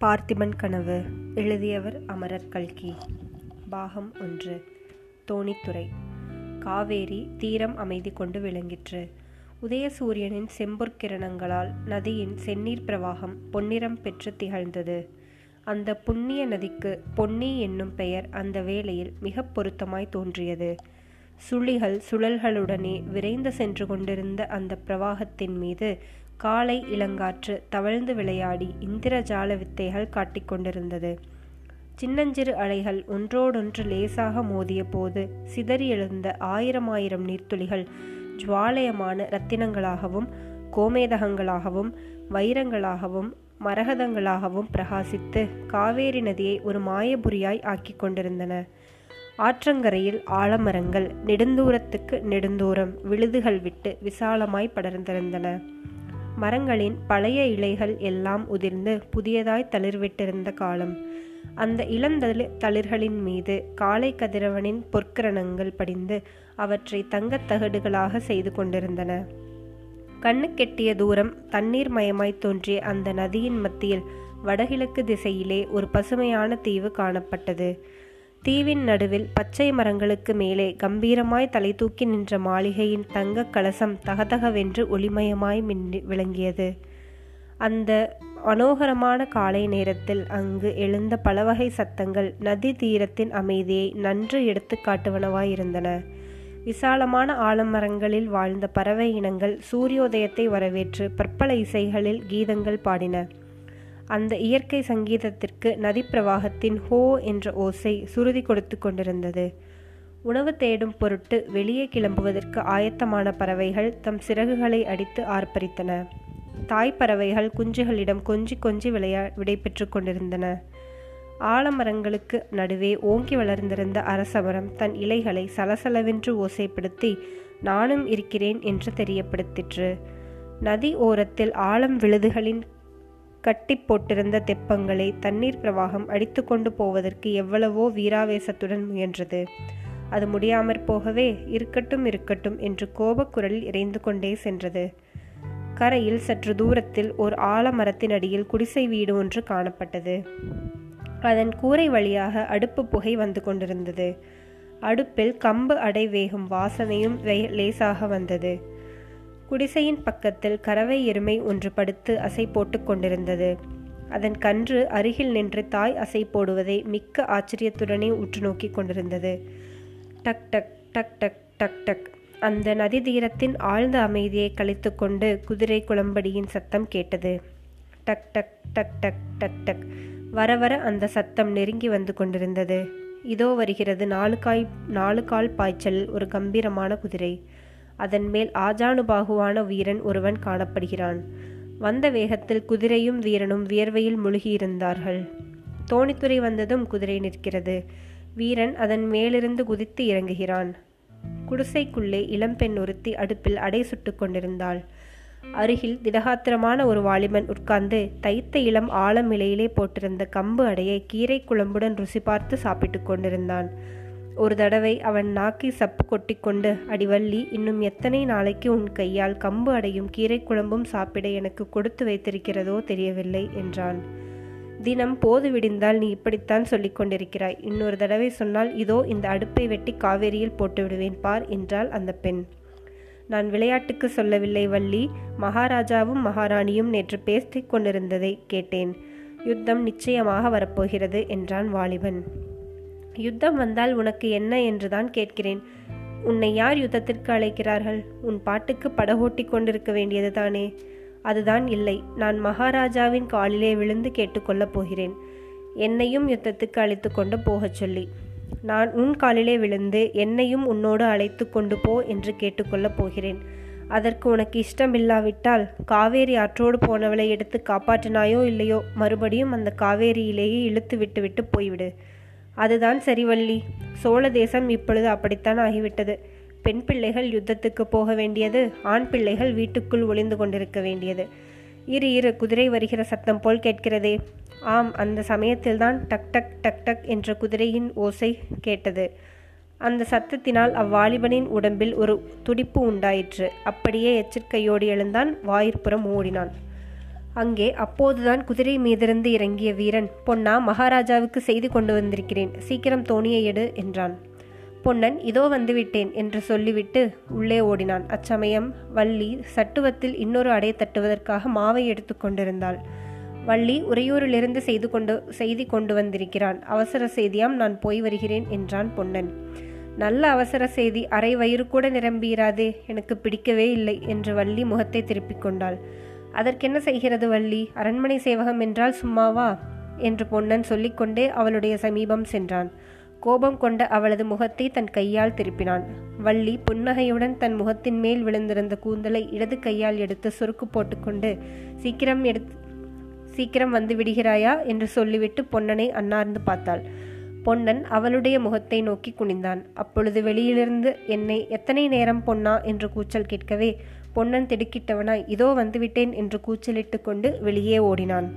பார்த்திபன் கனவு எழுதியவர் அமரர் கல்கி. பாகம் ஒன்று. தோணித்துறை. காவேரி தீரம் அமைதி கொண்டு விளங்கிற்று. உதயசூரியனின் செம்பொற்கிரணங்களால் நதியின் செந்நீர் பிரவாகம் பொன்னிறம் பெற்று திகழ்ந்தது. அந்த புண்ணிய நதிக்கு பொன்னி என்னும் பெயர் அந்த வேளையில் மிக பொருத்தமாய் தோன்றியது. சுழிகள் சுழல்களுடனே விரைந்து சென்று கொண்டிருந்த அந்த பிரவாகத்தின் மீது காலை இளங்காற்று தவழ்ந்து விளையாடி இந்திரஜால வித்தைகள் காட்டிக்கொண்டிருந்தது சின்னஞ்சிறு அலைகள் ஒன்றோடொன்று லேசாக மோதிய போது சிதறி எழுந்த ஆயிரம் ஆயிரம் நீர்த்துளிகள் ஜுவாலயமான இரத்தினங்களாகவும் கோமேதகங்களாகவும் வைரங்களாகவும் மரகதங்களாகவும் பிரகாசித்து காவேரி நதியை ஒரு மாயபுரியாய் ஆக்கிக் கொண்டிருந்தன. ஆற்றங்கரையில் ஆலமரங்கள் நெடுந்தூரத்துக்கு நெடுந்தூரம் விழுதுகள் விட்டு விசாலமாய் படர்ந்திருந்தன. மரங்களின் பழைய இலைகள் எல்லாம் உதிர்ந்து புதியதாய் தளிர்விட்டிருந்த காலம். அந்த இளந்தளி தளிர்களின் மீது காலை கதிரவனின் பொற்கிரணங்கள் படிந்து அவற்றை தங்கத் தகடுகளாக செய்து கொண்டிருந்தன. கண்ணு கெட்டிய தூரம் தண்ணீர் மயமாய் தோன்றிய அந்த நதியின் மத்தியில் வடகிழக்கு திசையிலே ஒரு பசுமையான தீவு காணப்பட்டது. தீவின் நடுவில் பச்சை மரங்களுக்கு மேலே கம்பீரமாய் தலை தூக்கி நின்ற மாளிகையின் தங்கக் கலசம் தகதகவென்று ஒளிமயமாய் மின்னி விளங்கியது. அந்த மனோகரமான காலை நேரத்தில் அங்கு எழுந்த பலவகை சத்தங்கள் நதி தீரத்தின் அமைதியை நன்று எடுத்து காட்டுவனவாயிருந்தன. விசாலமான ஆலமரங்களில் வாழ்ந்த பறவை இனங்கள் சூரியோதயத்தை வரவேற்று பற்பல இசைகளில் கீதங்கள் பாடின. அந்த இயற்கை சங்கீதத்திற்கு நதிப்பிரவாகத்தின் ஹோ என்ற ஓசை சுருதி கொடுத்து கொண்டிருந்தது. உணவு தேடும் பொருட்டு வெளியே கிளம்புவதற்கு ஆயத்தமான பறவைகள் தம் சிறகுகளை அடித்து ஆர்ப்பரித்தன. தாய் பறவைகள் குஞ்சுகளிடம் கொஞ்சி கொஞ்சி விளையா விடைபெற்று கொண்டிருந்தன. ஆலமரங்களுக்கு நடுவே ஓங்கி வளர்ந்திருந்த அரசமரம் தன் இலைகளை சலசலவென்று ஓசைப்படுத்தி நானும் இருக்கிறேன் என்று தெரியப்படுத்திற்று. நதி ஓரத்தில் ஆழம் விழுதுகளின் கட்டி போட்டிருந்த தெப்பங்களை தண்ணீர் பிரவாகம் அடித்து கொண்டு போவதற்கு எவ்வளவோ வீராவேசத்துடன் முயன்றது. அது முடியாமற் போகவே இருக்கட்டும் இருக்கட்டும் என்று கோபக்குரலில் இறைந்து கொண்டே சென்றது. கரையில் சற்று தூரத்தில் ஒரு ஆலமரத்தின் அடியில் குடிசை வீடு ஒன்று காணப்பட்டது. அதன் கூரை வழியாக அடுப்பு புகை வந்து கொண்டிருந்தது. அடுப்பில் கம்பு அடை வேகும் வாசனையும் லேசாக வந்தது. குடிசையின் பக்கத்தில் கறவை எருமை ஒன்று படுத்து அசை போட்டு கொண்டிருந்தது. அதன் கன்று அருகில் நின்று தாய் அசை போடுவதை மிக்க ஆச்சரியத்துடனே உற்று நோக்கி கொண்டிருந்தது. டக் டக் டக் டக் டக் டக். அந்த நதி தீரத்தின் ஆழ்ந்த அமைதியை கழித்து கொண்டு குதிரை குளம்படியின் சத்தம் கேட்டது. டக் டக் டக் டக் டக் டக். வர வர அந்த சத்தம் நெருங்கி வந்து கொண்டிருந்தது. இதோ வருகிறது நாலு காய் நாலு கால் பாய்ச்சல் ஒரு கம்பீரமான குதிரை. அதன் மேல் ஆஜானுபாகுவான வீரன் ஒருவன் காணப்படுகிறான். வந்த வேகத்தில் குதிரையும் வீரனும் வியர்வையில் முழுகியிருந்தார்கள். தோணித்துறை வந்ததும் குதிரை நிற்கிறது. வீரன் அதன் மேலிருந்து குதித்து இறங்குகிறான். குடிசைக்குள்ளே இளம்பெண் ஒருத்தி அடுப்பில் அடை சுட்டு கொண்டிருந்தாள். அருகில் திடகாத்திரமான ஒரு வாலிபன் உட்கார்ந்து தைத்த இளம் ஆழம் இலையிலே போட்டிருந்த கம்பு அடையை கீரை குழம்புடன் ருசி பார்த்து சாப்பிட்டு கொண்டிருந்தான். ஒரு தடவை அவன் நாக்கி சப்பு கொட்டிக்கொண்டு அடிவள்ளி இன்னும் எத்தனை நாளைக்கு உன் கையால் கம்பு அடையும் கீரை குழம்பும் சாப்பிட எனக்கு கொடுத்து வைத்திருக்கிறதோ தெரியவில்லை? என்றான். தினம் போது விடிந்தால் நீ இப்படித்தான் சொல்லிக் கொண்டிருக்கிறாய். இன்னொரு தடவை சொன்னால் இதோ இந்த அடுப்பை வெட்டி காவேரியில் போட்டு விடுவேன் பார் என்றாள் அந்த பெண். நான் விளையாட்டுக்கு சொல்லவில்லை வள்ளி. மகாராஜாவும் மகாராணியும் நேற்று பேசிக் கொண்டிருந்ததை கேட்டேன். யுத்தம் நிச்சயமாக வரப்போகிறது என்றான் வாலிபன். யுத்தம் வந்தால் உனக்கு என்ன என்றுதான் கேட்கிறேன். உன்னை யார் யுத்தத்திற்கு அழைக்கிறார்கள்? உன் பாட்டுக்கு படகோட்டி கொண்டிருக்க வேண்டியது தானே. அதுதான் இல்லை. நான் மகாராஜாவின் காலிலே விழுந்து கேட்டுக்கொள்ளப் போகிறேன். என்னையும் யுத்தத்துக்கு அழைத்து கொண்டு போகச் சொல்லி. நான் உன் காலிலே விழுந்து என்னையும் உன்னோடு அழைத்து கொண்டு போ என்று கேட்டுக்கொள்ளப் போகிறேன். அதற்கு உனக்கு இஷ்டமில்லாவிட்டால் காவேரி ஆற்றோடு போனவளை எடுத்து காப்பாற்றினாயோ இல்லையோ மறுபடியும் அந்த காவேரியிலேயே இழுத்து விட்டு விட்டு போய்விடு. அதுதான் சரிவள்ளி சோழ தேசம் இப்பொழுது அப்படித்தான் ஆகிவிட்டது. பெண் பிள்ளைகள் யுத்தத்துக்கு போக வேண்டியது ஆண் பிள்ளைகள் வீட்டுக்குள் ஒளிந்து கொண்டிருக்க வேண்டியது. இரு இரு குதிரை வருகிற சத்தம் போல் கேட்கிறதே. ஆம் அந்த சமயத்தில்தான் டக் டக் டக் டக் என்ற குதிரையின் ஓசை கேட்டது. அந்த சத்தத்தினால் அவ்வாலிபனின் உடம்பில் ஒரு துடிப்பு உண்டாயிற்று. அப்படியே எச்சரிக்கையோடு எழுந்தான் வாயிற்புறம் ஓடினான். அங்கே அப்போதுதான் குதிரை மீதிருந்து இறங்கிய வீரன் பொன்னா மகாராஜாவுக்கு செய்தி கொண்டு வந்திருக்கிறேன். சீக்கிரம் தோணியை எடு என்றான். பொன்னன் இதோ வந்துவிட்டேன் என்று சொல்லிவிட்டு உள்ளே ஓடினான். அச்சமயம் வள்ளி சட்டுவத்தில் இன்னொரு அடை தட்டுவதற்காக மாவை எடுத்து கொண்டிருந்தாள். வள்ளி உறையூரிலிருந்து செய்து கொண்டு செய்தி கொண்டு வந்திருக்கிறான். அவசர செய்தியாம் நான் போய் வருகிறேன் என்றான் பொன்னன். நல்ல அவசர செய்தி அரை வயிறு கூட நிரம்பியிராதே எனக்கு பிடிக்கவே இல்லை என்று வள்ளி முகத்தை திருப்பிக் கொண்டாள். அதற்கென்ன செய்கிறது வள்ளி? அரண்மனை சேவகம் என்றால் சும்மாவா? என்று பொன்னன் சொல்லிக்கொண்டே அவளுடைய சமீபம் சென்றான். கோபம் கொண்ட அவளது முகத்தை தன் கையால் திருப்பினான். வள்ளி புன்னகையுடன் தன் முகத்தின் மேல் விழுந்திருந்த கூந்தலை இடது கையால் எடுத்து சுருக்கு போட்டுக்கொண்டு சீக்கிரம் எடுத்து சீக்கிரம் வந்து விடுகிறாயா? என்று சொல்லிவிட்டு பொன்னனை அன்னார்ந்து பார்த்தாள். பொன்னன் அவளுடைய முகத்தை நோக்கி குனிந்தான். அப்பொழுது வெளியிலிருந்து என்னை எத்தனை நேரம் பொன்னா என்று கூச்சல் கேட்கவே பொன்னன் திடுக்கிட்டவனாய் இதோ வந்துவிட்டேன் என்று கூச்சலிட்டு கொண்டு வெளியே ஓடினான்.